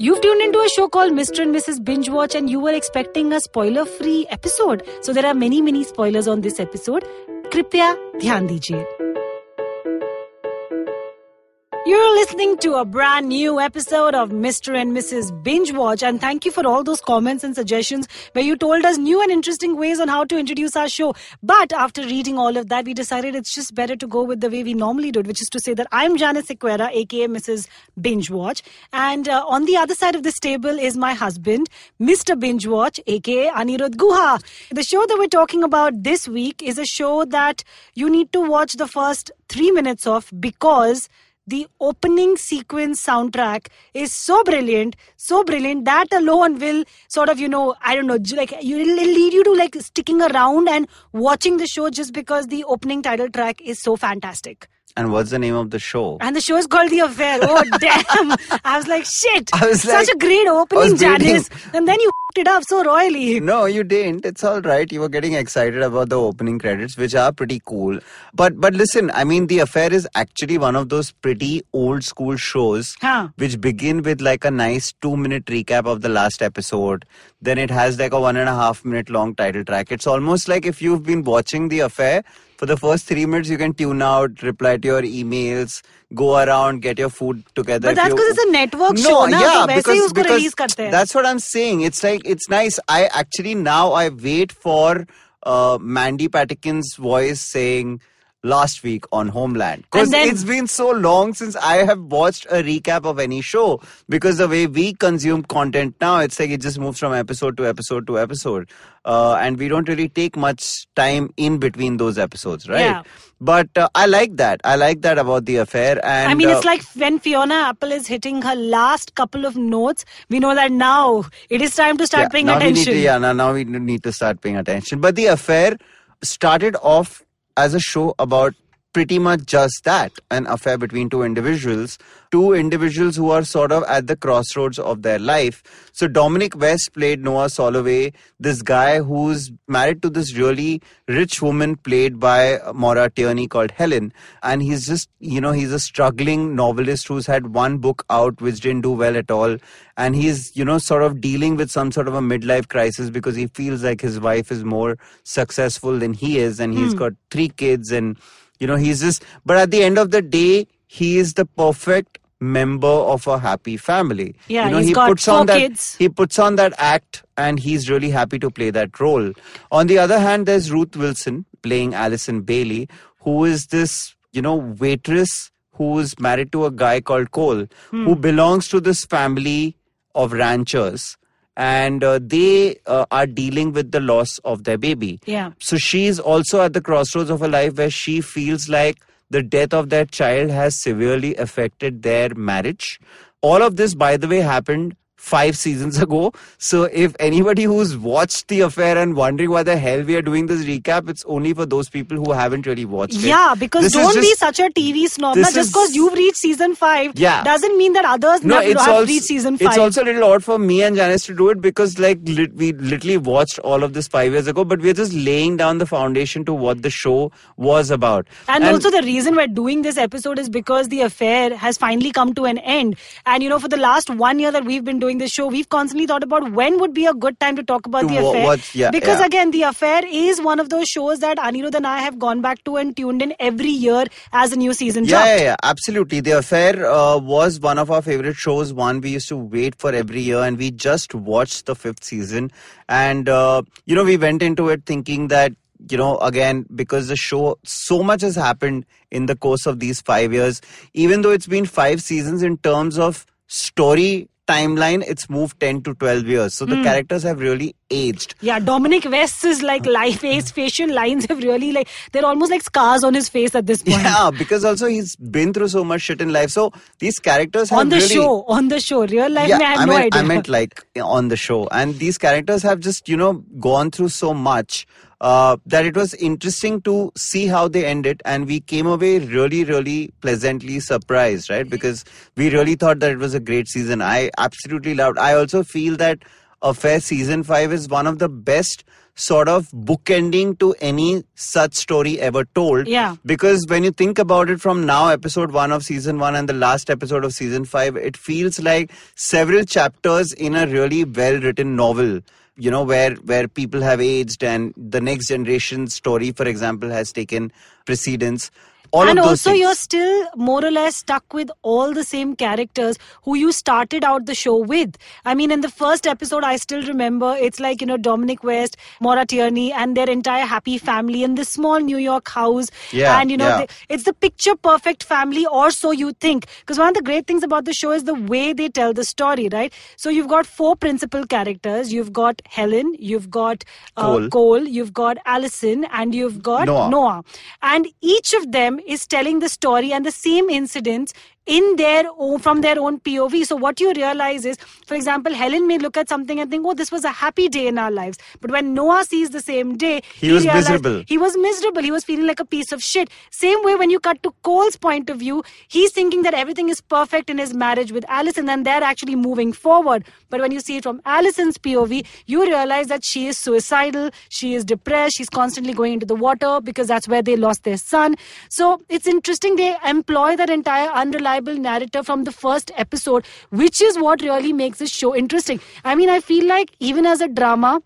You've tuned into a show called Mr. and Mrs. Binge Watch, and you were expecting a spoiler free episode. So, there are many, many spoilers on this episode. Kripya, dhyan dijiye. You're listening to a brand new episode of Mr. and Mrs. Binge Watch, and thank you for all those comments and suggestions where you told us new and interesting ways on how to introduce our show. But after reading all of that, we decided it's just better to go with the way we normally do it, which is to say that I'm Janice Sequeira, aka Mrs. Binge Watch, and uh, on the other side of this table is my husband, Mr. Binge Watch, aka Aniruddha Guha. The show that we're talking about this week is a show that you need to watch the first three minutes of because the opening sequence soundtrack is so brilliant, so brilliant that alone will sort of, you know, I don't know, like it'll lead you to like sticking around and watching the show just because the opening title track is so fantastic. And what's the name of the show? And the show is called The Affair. Oh, damn. I was like, shit. I was Such a great opening. Janice. And then you f***ed it up so royally. No, you didn't. It's all right. You were getting excited about the opening credits, which are pretty cool. But but listen, I mean, The Affair is actually one of those pretty old school shows Huh. which begin with like a nice two minute recap of the last episode. Then it has like a one and a half minute long title track. It's almost like if you've been watching The Affair for the first three minutes, you can tune out, reply to your emails, go around, get your food together. But that's because it's a network no, show, na? Yeah, because, because That's what I'm saying. It's like it's nice. I actually now I wait for uh, Mandy Patinkin's voice saying last week on Homeland because it's been so long since I have watched a recap of any show. Because the way we consume content now, it's like it just moves from episode to episode to episode, uh, and we don't really take much time in between those episodes, right? Yeah. But uh, I like that. I like that about the affair. And I mean, uh, it's like when Fiona Apple is hitting her last couple of notes, we know that now it is time to start Yeah, paying attention. To, yeah, now, now we need to start paying attention. But the affair started off as a show about pretty much just that an affair between two individuals two individuals who are sort of at the crossroads of their life. So dominic west played noah soloway this guy who's married to this really rich woman played by maura tierney called helen. And he's just you know he's a struggling novelist who's had one book out which didn't do well at all. And he's you know sort of dealing with some sort of a midlife crisis because he feels like his wife is more successful than he is. And he's hmm. got three kids and you know he's just but at the end of the day he is the perfect member of a happy family Yeah, you know he's he got puts four on that kids. he puts on that act and he's really happy to play that role on the other hand there's ruth wilson playing alison bailey who is this you know waitress who's married to a guy called cole Hmm. who belongs to this family of ranchers and uh, they uh, are dealing with the loss of their baby Yeah. so she's also at the crossroads of her life where she feels like the death of their child has severely affected their marriage. All of this, by the way, happened five seasons ago. So if anybody who's watched the affair and wondering why the hell we are doing this recap, it's only for those people who haven't really watched it. Yeah, because This don't be such a TV snob. just because you've reached season five Yeah. doesn't mean that others No, have, it's have also reached season five. it's also a little odd for me and Janice to do it because like lit, we literally watched all of this five years ago, but we're just laying down the foundation to what the show was about. And, also, the reason we're doing this episode is because the affair has finally come to an end. And you know, for the last one year that we've been doing this show, we've constantly thought about when would be a good time to talk about the wa- affair. yeah, because yeah. again, the affair is one of those shows that Anirudh and I have gone back to and tuned in every year as a new season Yeah, yeah, yeah, absolutely. The Affair uh, was one of our favorite shows, one we used to wait for every year, and we just watched the fifth season. And, uh, you know, we went into it thinking that, you know, again, because the show, so much has happened in the course of these five years, even though it's been five seasons in terms of story timeline, it's moved 10 to 12 years. So the Hmm. characters have really aged. Yeah, Dominic West's like life face facial lines have really like they're almost like scars on his face at this point. Yeah, because also he's been through so much shit in life. So these characters have on the really, show, on the show, real life, yeah, I I no idea. I meant like on the show, and these characters have just you know gone through so much uh, that it was interesting to see how they ended, and we came away really, really pleasantly surprised, right? Because we really thought that it was a great season. I absolutely loved. I also feel that a fair season five is one of the best sort of bookending to any such story ever told. Yeah. Because when you think about it from now, episode one of season one and the last episode of season five, it feels like several chapters in a really well written novel you know where where people have aged and the next generation story for example has taken precedence all and also things. you're still more or less stuck with all the same characters who you started out the show with i mean in the first episode i still remember it's like you know dominic west maura tierney and their entire happy family in this small new york house Yeah, and you know yeah. they, it's the picture perfect family or so you think because one of the great things about the show is the way they tell the story right so you've got four principal characters you've got helen you've got uh, Cole. Cole, you've got Alison, and you've got Noah. Noah. And each of them is telling the story and the same incidents in their own, from their own POV. So what you realize is, for example, Helen may look at something and think, "Oh, this was a happy day in our lives." But when Noah sees the same day, He was miserable. He was miserable. He was feeling like a piece of shit. Same way when you cut to Cole's point of view, he's thinking that everything is perfect in his marriage with Alison, and they're actually moving forward. But when you see it from Alison's POV, you realize that she is suicidal, she is depressed, she's constantly going into the water because that's where they lost their son. So it's interesting they employ that entire unreliable narrator from the first episode, which is what really makes this show interesting. I mean, I feel like even as a drama,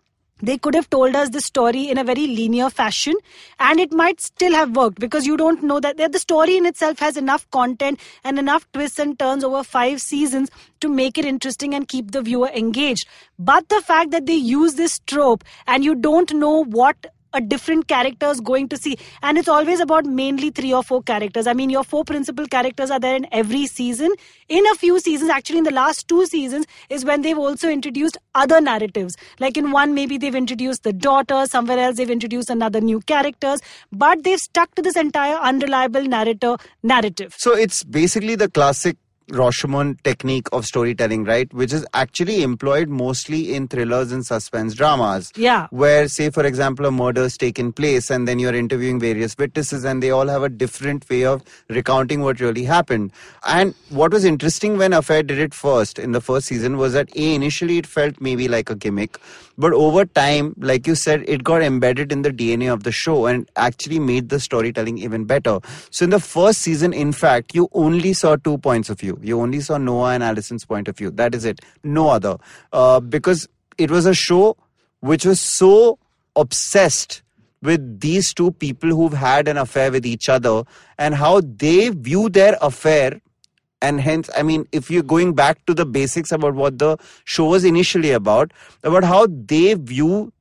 they could have told us the story in a very linear fashion and it might still have worked because you don't know that the story in itself has enough content and enough twists and turns over five seasons to make it interesting and keep the viewer engaged but the fact that they use this trope and you don't know what a different characters going to see. And it's always about mainly three or four characters. I mean your four principal characters are there in every season. In a few seasons actually in the last two seasons is when they've also introduced other narratives. Like in one maybe they've introduced the daughter somewhere else they've introduced another new characters. But they've stuck to this entire unreliable narrator narrative. So it's basically the classic Rashomon technique of storytelling, right? Which is actually employed mostly in thrillers and suspense dramas. Yeah. Where, say, for example, a murder is taken place and then you're interviewing various witnesses and they all have a different way of recounting what really happened. And what was interesting when Affair did it first in the first season was that A, initially it felt maybe like a gimmick. But over time, like you said, it got embedded in the DNA of the show and actually made the storytelling even better. So in the first season, in fact, you only saw two points of view. You only saw Noah and Alison's point of view. That is it. No other. Uh, because it was a show which was so obsessed with these two people who've had an affair with each other and how they view their affair and hence i mean if you're going back to the basics about what the show was initially about about how they view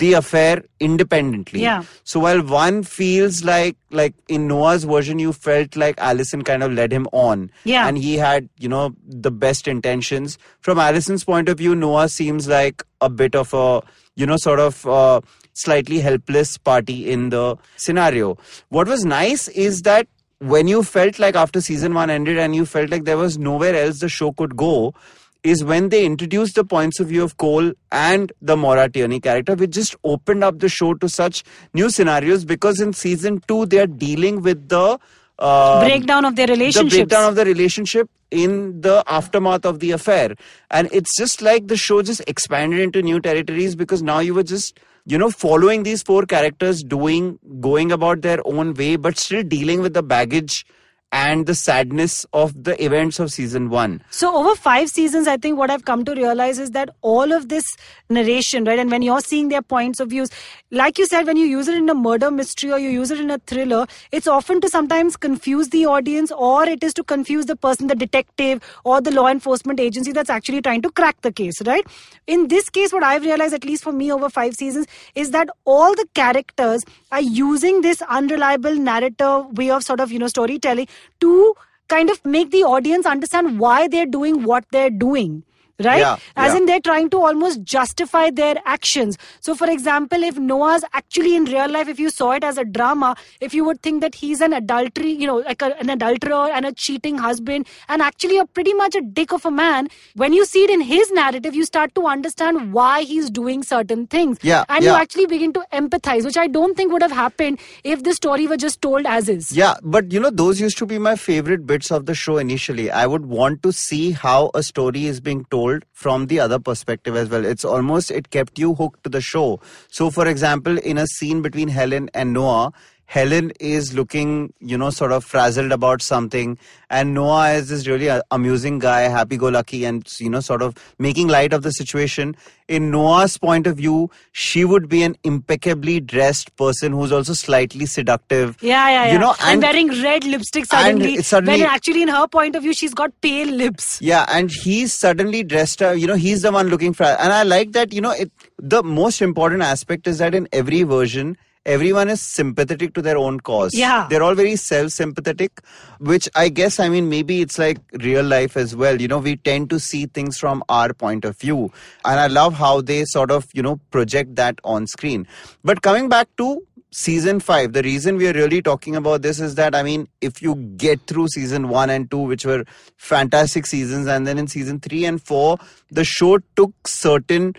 the affair independently Yeah. so while one feels like like in noah's version you felt like alison kind of led him on Yeah. and he had you know the best intentions from alison's point of view noah seems like a bit of a you know sort of uh, slightly helpless party in the scenario what was nice is that when you felt like after season one ended and you felt like there was nowhere else the show could go is when they introduced the points of view of Cole and the Maura Tierney character, which just opened up the show to such new scenarios because in season two they are dealing with the uh, breakdown of their relationship. the breakdown of the relationship in the aftermath of the affair and it's just like the show just expanded into new territories because now you were just you know following these four characters doing going about their own way but still dealing with the baggage and the sadness of the events of season 1 So over five seasons, I think what I've come to realize is that all of this narration, right, and when you're seeing their points of views, like you said, when you use it in a murder mystery or you use it in a thriller, it's often to sometimes confuse the audience or it is to confuse the person, the detective or the law enforcement agency that's actually trying to crack the case, right? In this case, what I've realized, at least for me over five seasons, is that all the characters are using this unreliable narrative way of sort of, you know, storytelling to kind of make the audience understand why they're doing what they're doing right? Yeah, as yeah. in they're trying to almost justify their actions. So for example if noah's actually in real life if you saw it as a drama if you would think that he's an adultery you know like a, an adulterer and a cheating husband and actually a pretty much a dick of a man when you see it in his narrative you start to understand why he's doing certain things. Yeah, and you actually begin to empathize which i don't think would have happened if the story were just told as is. Yeah, but you know, those used to be my favorite bits of the show initially. I would want to see how a story is being told told from the other perspective as well. It's almost it kept you hooked to the show. So, for example, in a scene between Helen and Noah, Helen is looking, you know, sort of frazzled about something, and Noah is this really amusing guy, happy-go-lucky, and you know, sort of making light of the situation. In Noah's point of view, she would be an impeccably dressed person who's also slightly seductive. Yeah, yeah, yeah. You know, and, wearing red lipstick suddenly, and suddenly- when actually in her point of view, she's got pale lips. Yeah, and he's suddenly dressed up. You know, he's the one looking for. And I like that. You know, it. The most important aspect is that in every version, everyone is sympathetic to their own cause. Yeah. they're all very self-sympathetic, which I guess I mean maybe it's like real life as well. You know, we tend to see things from our point of view, and I love how they sort of you know project that on screen. But coming back to season 5 the reason we are really talking about this is that i mean if you get through season 1 and 2 which were fantastic seasons and then in season 3 and 4 the show took certain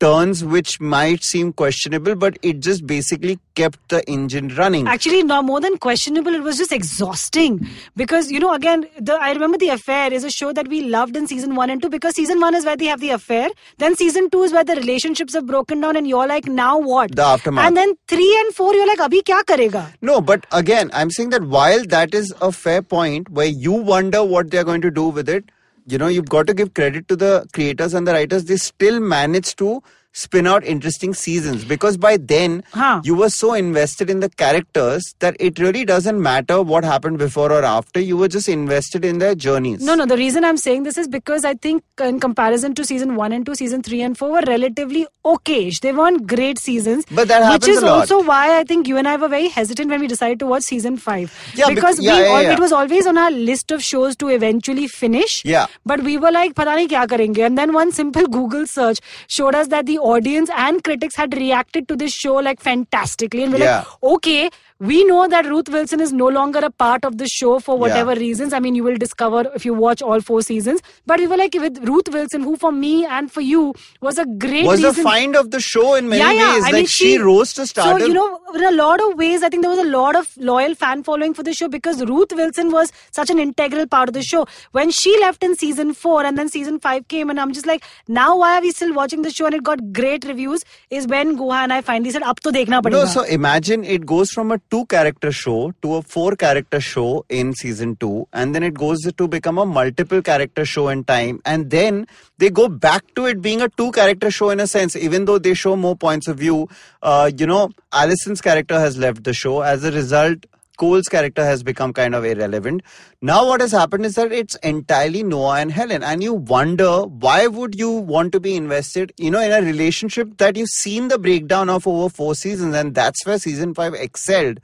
turns which might seem questionable but it just basically kept the engine running Actually, no more than questionable, it was just exhausting. Because, you know, again, the I remember The Affair is a show that we loved in season one and two because season one is where they have the affair. Then season two is where the relationships have broken down and you're like, now what? The aftermath. And then three and four, you're like, abhi kya karega? No, but again, I'm saying that while that is a fair point where you wonder what they're going to do with it, you know, you've got to give credit to the creators and the writers. They still managed to spin out interesting seasons because by then Huh. you were so invested in the characters that it really doesn't matter what happened before or after. You were just invested in their journeys. No, no. The reason I'm saying this is because I think, in comparison to season one and two, season three and four were relatively okayish. They weren't great seasons. But that happens Which is a lot. also why I think you and I were very hesitant when we decided to watch season five. Yeah, bec- because yeah, we yeah, yeah. it was always on our list of shows to eventually finish. Yeah. But we were like, pata nahi kya karenge? And then one simple Google search showed us that the audience and critics had reacted to this show like fantastically. And we're Yeah. like, okay, we know that Ruth Wilson is no longer a part of the show for whatever Yeah. reasons. I mean, you will discover if you watch all four seasons. But we were like, with Ruth Wilson, who for me and for you was a great was reason. find of the show in many yeah, yeah. ways. I like mean, she, rose to stardom. So, you know, in a lot of ways, I think there was a lot of loyal fan following for the show because Ruth Wilson was such an integral part of the show. When she left in season four and then season five came, and I'm just like, now why are we still watching the show? And it got great reviews. Is when Guha and I finally said, "Up to dekhna padega." No, so imagine it goes from a two character show to a four character show in season two, and then it goes to become a multiple character show in time, and then they go back to it being a two character show in a sense, even though they show more points of view. Uh, you know, Alison's character has left the show. As a result, Cole's character has become kind of irrelevant. Now what has happened is that it's entirely Noah and Helen and you wonder why would you want to be invested, you know, in a relationship that you've seen the breakdown of over four seasons and that's where season 5 excelled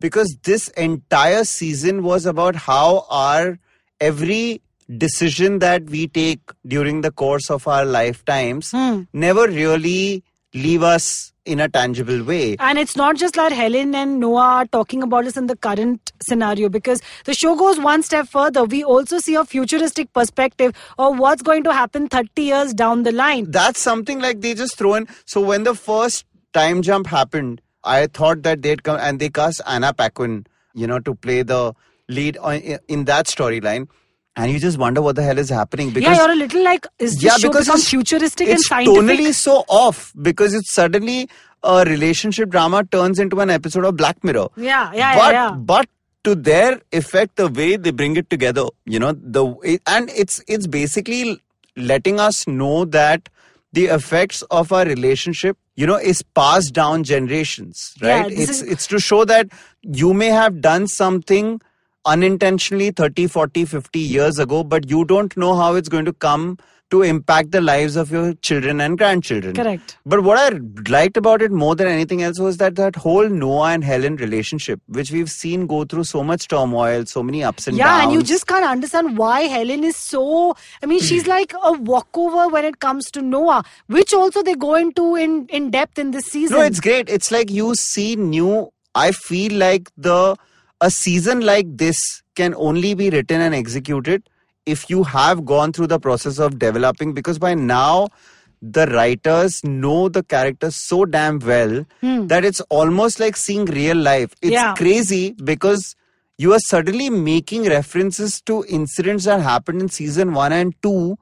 because this entire season was about how our every decision that we take during the course of our lifetimes Hmm. never really leave us in a tangible way. And it's not just like Helen and Noah are talking about this in the current scenario because the show goes one step further. We also see a futuristic perspective of what's going to happen 30 years down the line. that's something like they just throw in. So when the first time jump happened, I thought that they'd come and they cast Anna Paquin, you know, to play the lead uh, in that storyline. And you just wonder what the hell is happening because yeah, you're a little like, is this yeah, show become it's, futuristic it's and scientific? tonally so off because it's suddenly a relationship drama turns into an episode of Black Mirror. yeah, yeah, but yeah, yeah. but to their effect, the way they bring it together, you know, the and it's it's basically letting us know that the effects of our relationship, you know, is passed down generations, right? this it's is- it's to show that you may have done something unintentionally 30 40 50 years ago but you don't know how it's going to come to impact the lives of your children and grandchildren Correct. but what I liked about it more than anything else was that that whole Noah and Helen relationship, which we've seen go through so much turmoil, so many ups and Yeah, downs. and you just can't understand why Helen is so. I mean, she's like a walkover when it comes to Noah, which also they go into in, in depth in this season. no, it's great. It's like you see new. I feel like the a season like this can only be written and executed if you have gone through the process of developing. Because by now. The writers know the characters so damn well that it's almost like seeing real life. It's Hmm. Yeah. crazy because you are suddenly making references to incidents that happened in season one and two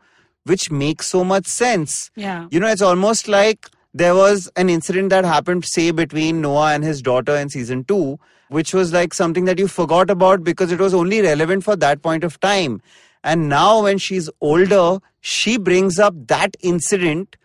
which makes so much sense. Yeah. You know, it's almost like there was an incident that happened, say, between Noah and his daughter in season two, which was like something that you forgot about because it was only relevant for that point of time. And now, when she's older, she brings up that incident,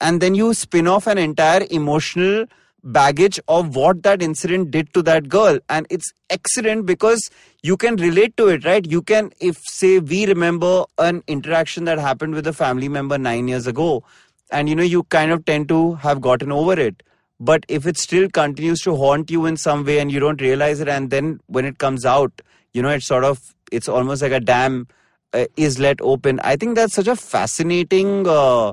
and then you spin off an entire emotional baggage of what that incident did to that girl. And it's excellent because you can relate to it, right? You can, if, say, we remember an interaction that happened with a family member nine years ago, and you know, you kind of tend to have gotten over it. But if it still continues to haunt you in some way and you don't realize it, and then when it comes out, you know, it's sort of, it's almost like a dam uh, is let open. I think that's such a fascinating, uh,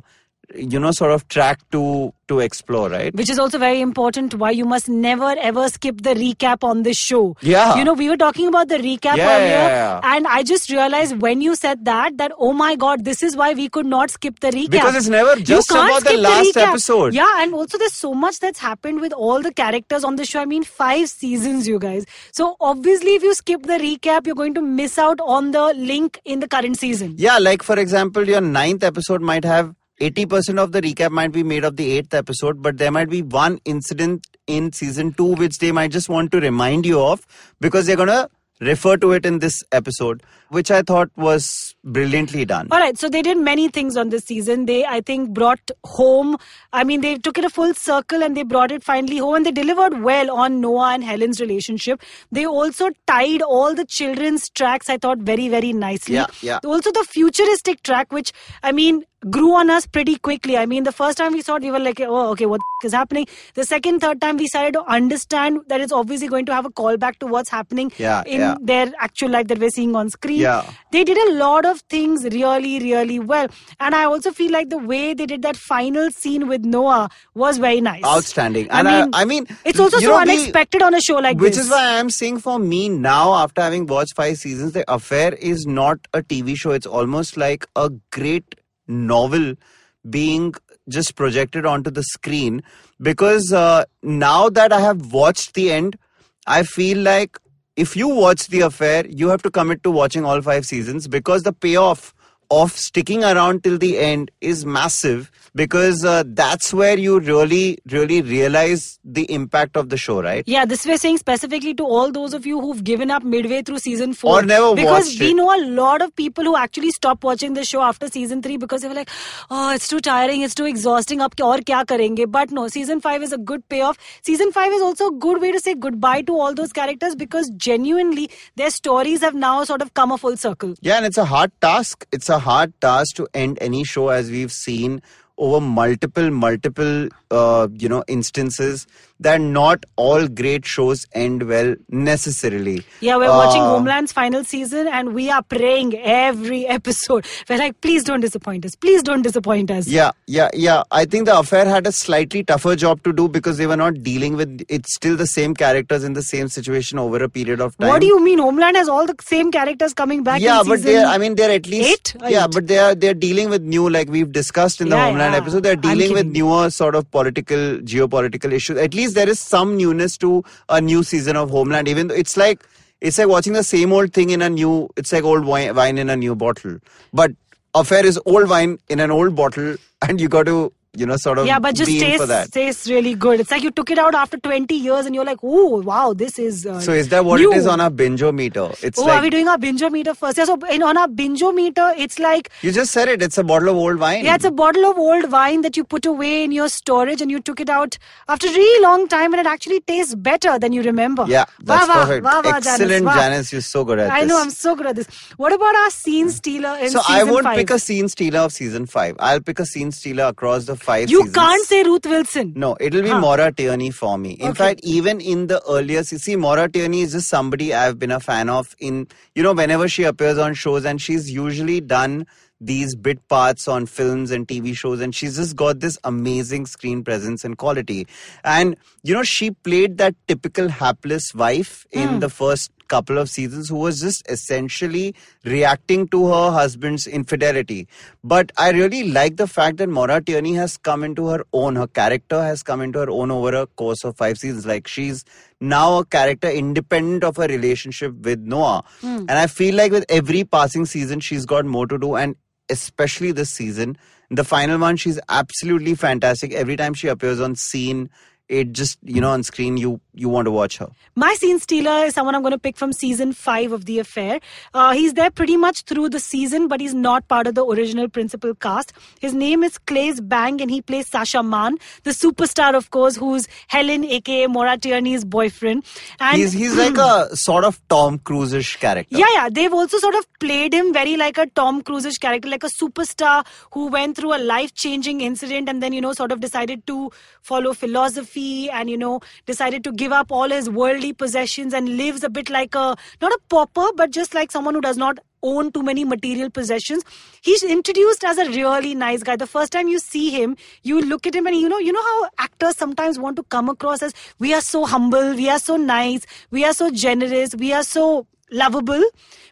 you know, sort of track to to explore, right? Which is also very important why you must never ever skip the recap on this show. Yeah. You know, we were talking about the recap Yeah, earlier, yeah, yeah. and I just realized when you said that, that oh my god, this is why we could not skip the recap. Because it's never just about the last recap. episode. Yeah, and also there's so much that's happened with all the characters on the show. I mean, five seasons, you guys. So obviously, if you skip the recap, you're going to miss out on the link in the current season. Yeah, like for example, your ninth episode might have 80% of the recap might be made of the eighth episode, but there might be one incident in season two which they might just want to remind you of because they're going to refer to it in this episode, which I thought was brilliantly done. All right, so they did many things on this season. They, I think, brought home. I mean, they took it a full circle and they brought it finally home, and they delivered well on Noah and Helen's relationship. They also tied all the children's tracks. I thought very, very nicely. Yeah, yeah. Also, the futuristic track, which I mean, grew on us pretty quickly. I mean, the first time we saw it, we were like, oh, okay, what the is happening? The second, third time, we started to understand that it's obviously going to have a callback to what's happening Yeah, in yeah. their actual life that we're seeing on screen. Yeah. They did a lot of things really, really well. And I also feel like the way they did that final scene with Noah was very nice. Outstanding. I And I, mean, I mean, it's also so know, unexpected on a show like Which this. Which is why I'm saying for me now, after having watched five seasons, The Affair is not a TV show. It's almost like a great novel being just projected onto the screen. Because uh, now that I have watched the end, I feel like if you watch The Affair, you have to commit to watching all five seasons because the payoff of sticking around till the end is massive because uh, that's where you really, really realize the impact of the show, right? Yeah, this we're saying specifically to all those of you who've given up midway through season four. Or never Because we it. know a lot of people who actually stopped watching the show after season three because they were like, oh, it's too tiring, it's too exhausting, up aur kya karenge? But no, season five is a good payoff. Season five is also a good way to say goodbye to all those characters because genuinely their stories have now sort of come a full circle. Yeah, and it's a hard task. It's a hard task to end any show as we've seen over multiple, multiple, uh, you know, instances that not all great shows end well necessarily. Yeah, we're watching Uh, Homeland's final season and we are praying every episode. We're like, please don't disappoint us. Please don't disappoint us. Yeah, yeah, yeah. I think the affair had a slightly tougher job to do because they were not dealing with it's still the same characters in the same situation over a period of time. What do you mean? Homeland has all the same characters coming back. yeah, but they're I mean they're at least eight yeah, eight? but they are they're dealing with new like we've discussed in the Yeah, Homeland yeah. episode. They're dealing with newer sort of political geopolitical issues. At least there is some newness to a new season of Homeland. Even though it's like it's like watching the same old thing in a new. It's like old wine, wine in a new bottle. But affair is old wine in an old bottle, and you got to you know sort of yeah, but just tastes, tastes really good. It's like you took it out after 20 years and you're like, oh, wow, this is. Uh, So is that what new. it is on our binge-o-meter? It's Oh, like are we doing our binge-o-meter first? Yeah, so in, on our binge-o-meter, it's like you just said it. It's a bottle of old wine. Yeah, it's a bottle of old wine that you put away in your storage and you took it out after a really long time and it actually tastes better than you remember. Yeah, that's wah, perfect. wah, wah, Excellent, Janice. Janice. You're so good at I this. I know, I'm so good at this. What about our scene stealer in so I won't five? pick a scene stealer of season five. I'll pick a scene stealer across the five. you seasons. can't say Ruth Wilson. No, it'll be Huh. Maura Tierney for me. In Okay. fact, even in the earlier, se- see, Maura Tierney is just somebody I've been a fan of. In you know, whenever she appears on shows, and she's usually done these bit parts on films and TV shows, and she's just got this amazing screen presence and quality. And you know, she played that typical hapless wife Hmm. in the first couple of seasons who was just essentially reacting to her husband's infidelity. But I really like the fact that Maura Tierney has come into her own. Her character has come into her own over a course of five seasons. Like she's now a character independent of her relationship with Noah. Hmm. And I feel like with every passing season, she's got more to do. And especially this season. The final one, she's absolutely fantastic. Every time she appears on scene, it just you know on screen you you want to watch her. My scene stealer is someone i'm going to pick from season 5 of the affair. Uh, he's there pretty much through the season but he's not part of the original principal cast. His name is claes bang and he plays sasha mann the superstar of course who's helen aka maura tierney's boyfriend. And he's, he's like a sort of tom cruise-ish character. Yeah yeah. They've also sort of played him very like a tom cruise-ish character like a superstar who went through a life-changing incident and then you know sort of decided to follow philosophy and you know decided to give up all his worldly possessions and lives a bit like a not a pauper but just like someone who does not own too many material possessions. He's introduced as a really nice guy. The first time you see him you look at him and you know you know how actors sometimes want to come across as we are so humble we are so nice we are so generous we are so lovable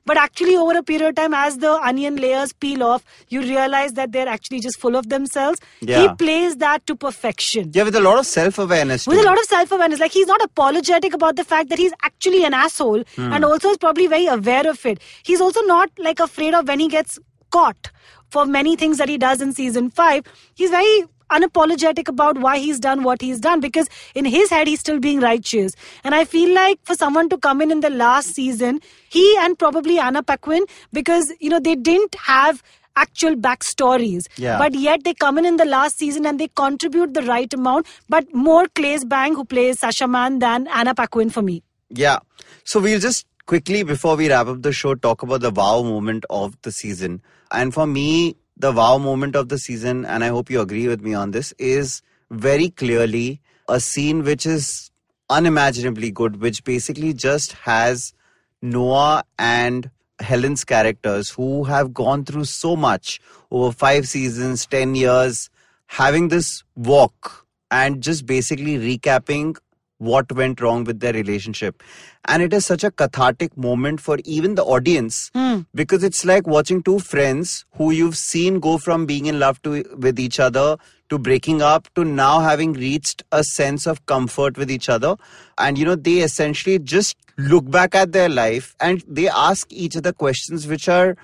but actually over a period of time as the onion layers peel off you realize that they're actually just full of themselves. Yeah. he plays that to perfection. Yeah with a lot of self-awareness with a lot of self-awareness. Like he's not apologetic about the fact that he's actually an asshole hmm. and also is probably very aware of it. He's also not like afraid of when he gets caught for many things that he does in season 5 he's very unapologetic about why he's done what he's done because in his head he's still being righteous. And I feel like for someone to come in in the last season, he and probably Anna Paquin, because you know they didn't have actual backstories. Yeah. But yet they come in in the last season and they contribute the right amount. But more Claes Bang, who plays Sasha Mann, than Anna Paquin for me. Yeah. So we'll just quickly, before we wrap up the show, talk about the wow moment of the season. And for me, the wow moment of the season, and I hope you agree with me on this, is very clearly a scene which is unimaginably good, which basically just has Noah and Helen's characters who have gone through so much over five seasons, 10 years, having this walk and just basically recapping what went wrong with their relationship. And it is such a cathartic moment for even the audience mm. because it's like watching two friends who you've seen go from being in love to with each other to breaking up to now having reached a sense of comfort with each other. And you know, they essentially just look back at their life and they ask each other questions which are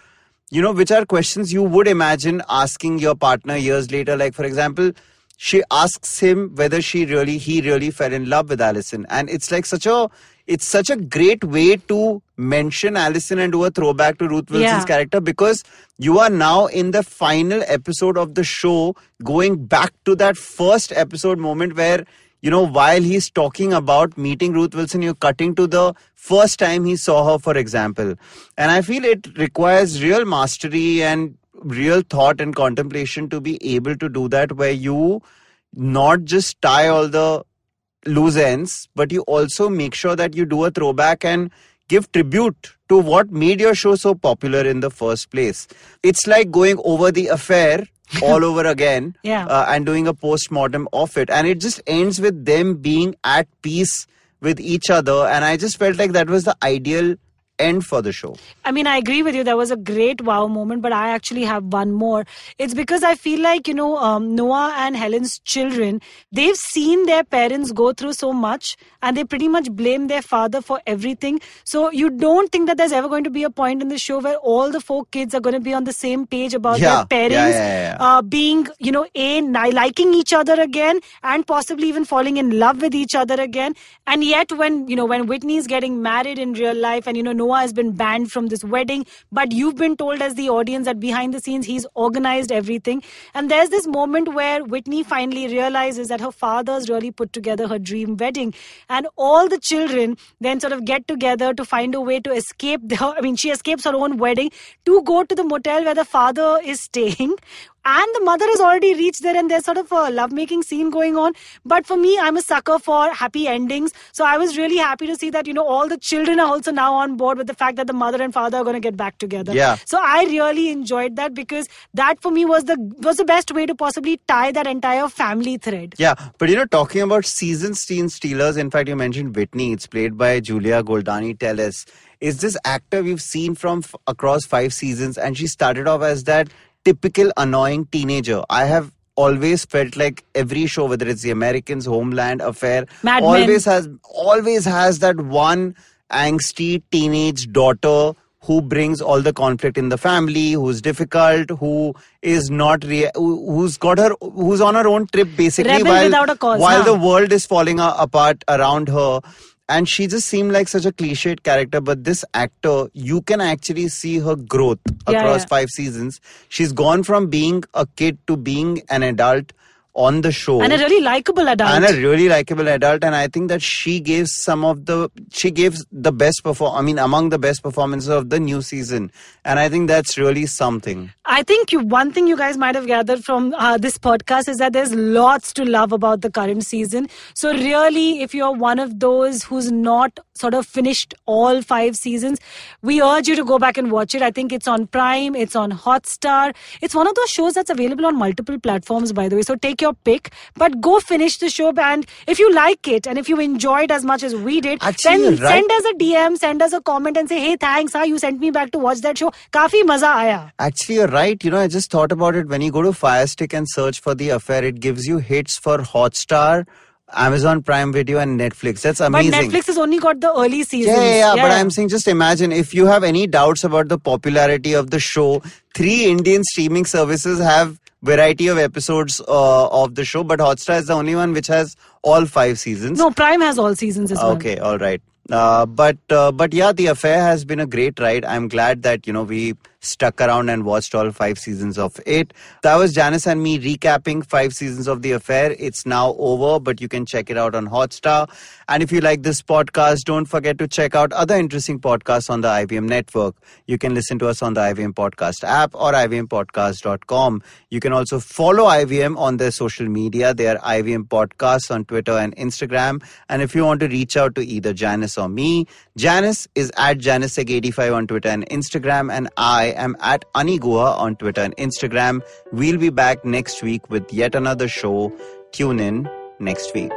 you know which are questions you would imagine asking your partner years later like for example she asks him whether she really he really fell in love with Alison and it's like such a it's such a great way to mention Alison and do a throwback to Ruth Wilson's yeah. character because you are now in the final episode of the show going back to that first episode moment where you know while he's talking about meeting Ruth Wilson you're cutting to the first time he saw her for example and I feel it requires real mastery and real thought and contemplation to be able to do that where you not just tie all the loose ends but you also make sure that you do a throwback and give tribute to what made your show so popular in the first place. It's like going over the affair all over again yeah. uh, and doing a post-mortem of it. And it just ends with them being at peace with each other. And i just felt like that was the ideal end for the show. I mean, I agree with you. That was a great wow moment, but I actually have one more. It's because I feel like, you know, um, Noah and Helen's children, they've seen their parents go through so much and they pretty much blame their father for everything. So you don't think that there's ever going to be a point in the show where all the four kids are going to be on the same page about yeah. their parents yeah, yeah, uh, being, you know, A, liking each other again and possibly even falling in love with each other again. And yet when, you know, when Whitney's getting married in real life and, you know, Noah has been banned from this wedding, but you've been told as the audience that behind the scenes he's organized everything. And there's this moment where Whitney finally realizes that her father's really put together her dream wedding. And all the children then sort of get together to find a way to escape the, I mean, she escapes her own wedding to go to the motel where the father is staying and the mother has already reached there and there's sort of a lovemaking scene going on. But for me i'm a sucker for happy endings. So i was really happy to see that you know all the children are also now on board with the fact that the mother and father are going to get back together. Yeah. So i really enjoyed that because that for me was the was the best way to possibly tie that entire family thread. Yeah but you know talking about season scene stealers in fact you mentioned whitney. It's played by julia goldani Telles is this actor we've seen from f- across five seasons and she started off as that typical annoying teenager. I have always felt like every show, whether it's The Americans, Homeland, Affair, Mad always Men. has always has that one angsty teenage daughter who brings all the conflict in the family, who's difficult, who is not rea- who- who's got her who's on her own trip basically Rebel while cause, while huh? the world is falling apart around her and she just seemed like such a cliched character but this actor you can actually see her growth Yeah, across yeah. five seasons she's gone from being a kid to being an adult on the show And a really likable adult. and a really likable adult and i think that she gave some of the she gave the best perform i mean among the best performances of the new season and i think that's really something I think you, one thing you guys might have gathered from uh, this podcast is that there's lots to love about the current season. So, really, if you're one of those who's not sort of finished all five seasons, we urge you to go back and watch it. I think it's on Prime, it's on Hotstar. It's one of those shows that's available on multiple platforms, by the way. So, take your pick, but go finish the show. And if you like it and if you enjoyed as much as we did, Actually, then right. send us a DM, send us a comment, and say, hey, thanks, huh? you sent me back to watch that show. Kafi maza aaya. Actually, you're right. You know, I just thought about it. When you go to Firestick and search for the affair, it gives you hits for Hotstar, Amazon Prime Video, and Netflix. That's amazing. But Netflix has only got the early seasons. Yeah, yeah, yeah, But I'm saying, just imagine if you have any doubts about the popularity of the show, three Indian streaming services have variety of episodes uh, of the show, but Hotstar is the only one which has all five seasons. No, Prime has all seasons as well. Okay, all right. Uh, but uh, but yeah, the affair has been a great ride. I'm glad that you know we stuck around and watched all five seasons of it. That was Janice and me recapping five seasons of the affair. It's now over, but you can check it out on Hotstar. And if you like this podcast, don't forget to check out other interesting podcasts on the IVM network. You can listen to us on the IVM Podcast app or ivmpodcast.com. You can also follow IVM on their social media. They are IVM Podcasts on Twitter and Instagram. And if you want to reach out to either Janice or me, Janice is at JaniceSeg85 on Twitter and Instagram, and I am at Aniguha on Twitter and Instagram. We'll be back next week with yet another show. Tune in next week.